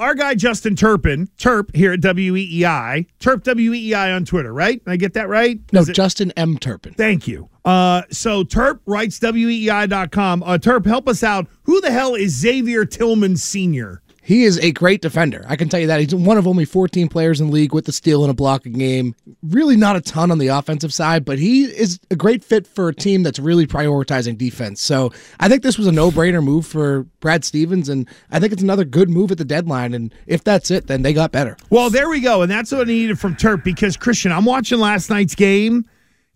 Our guy Justin Turpin, Turp here at WEEI, Turp WEEI on Twitter, right? Did I get that right? No, it- Justin M. Turpin. Thank you. Uh, so Turp writes WEEI.com. Uh, Turp, help us out. Who the hell is Xavier Tillman Sr.? He is a great defender. I can tell you that. He's one of only 14 players in the league with the steal and a blocking game. Really not a ton on the offensive side, but he is a great fit for a team that's really prioritizing defense. So I think this was a no brainer move for Brad Stevens, and I think it's another good move at the deadline. And if that's it, then they got better. Well, there we go. And that's what I needed from Turp because, Christian, I'm watching last night's game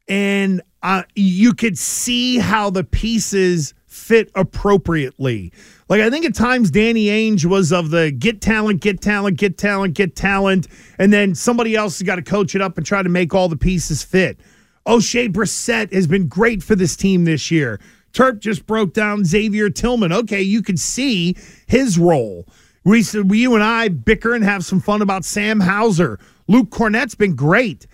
and uh, you could see how the pieces fit appropriately. Like, I think at times Danny Ainge was of the get talent, get talent, get talent, get talent. And then somebody else has got to coach it up and try to make all the pieces fit. Oshae Brissett has been great for this team this year. Turp just broke down Xavier Tillman. Okay, you could see his role. We, said we you and I bicker and have some fun about Sam Hauser. Luke Kornet's been great.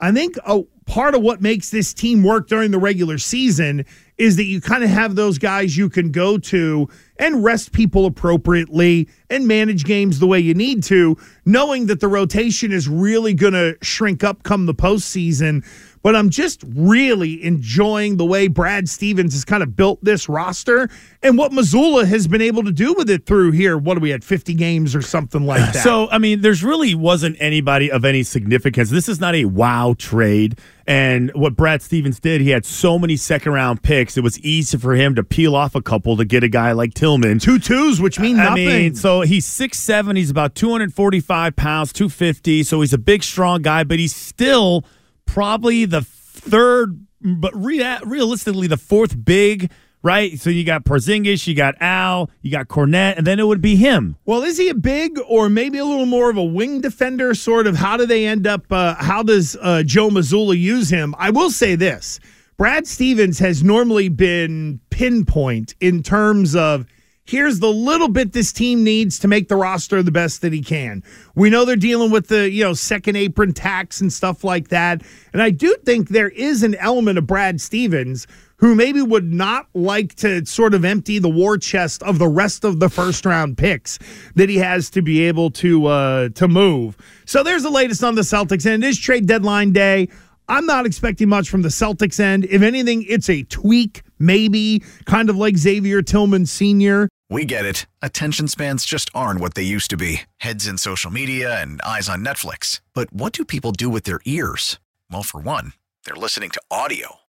I think a part of what makes this team work during the regular season is that you kind of have those guys you can go to and rest people appropriately and manage games the way you need to, knowing that the rotation is really going to shrink up come the postseason. But I'm just really enjoying the way Brad Stevens has kind of built this roster and what Mazzulla has been able to do with it through here. What do we had 50 games or something like that? So, I mean, there's really wasn't anybody of any significance. This is not a wow trade. And what Brad Stevens did, he had so many second round picks. It was easy for him to peel off a couple to get a guy like Tillman. two twos, which mean I nothing. mean, so he's six seven. He's about 245 pounds, 250. So he's a big, strong guy, but he's still probably the third, but rea- realistically, the fourth big, right? So you got Porzingis, you got Al, you got Kornet, and then it would be him. Well, is he a big or maybe a little more of a wing defender? Sort of. How do they end up? Uh, how does uh, Joe Mazzulla use him? I will say this: Brad Stevens has normally been pinpoint in terms of. Here's the little bit this team needs to make the roster the best that he can. We know they're dealing with the, you know, second apron tax and stuff like that. And I do think there is an element of Brad Stevens who maybe would not like to sort of empty the war chest of the rest of the first round picks that he has to be able to uh, to move. So there's the latest on the Celtics, and it is trade deadline day. I'm not expecting much from the Celtics end. If anything, it's a tweak, maybe kind of like Xavier Tillman Sr. We get it. Attention spans just aren't what they used to be heads in social media and eyes on Netflix. But what do people do with their ears? Well, for one, they're listening to audio.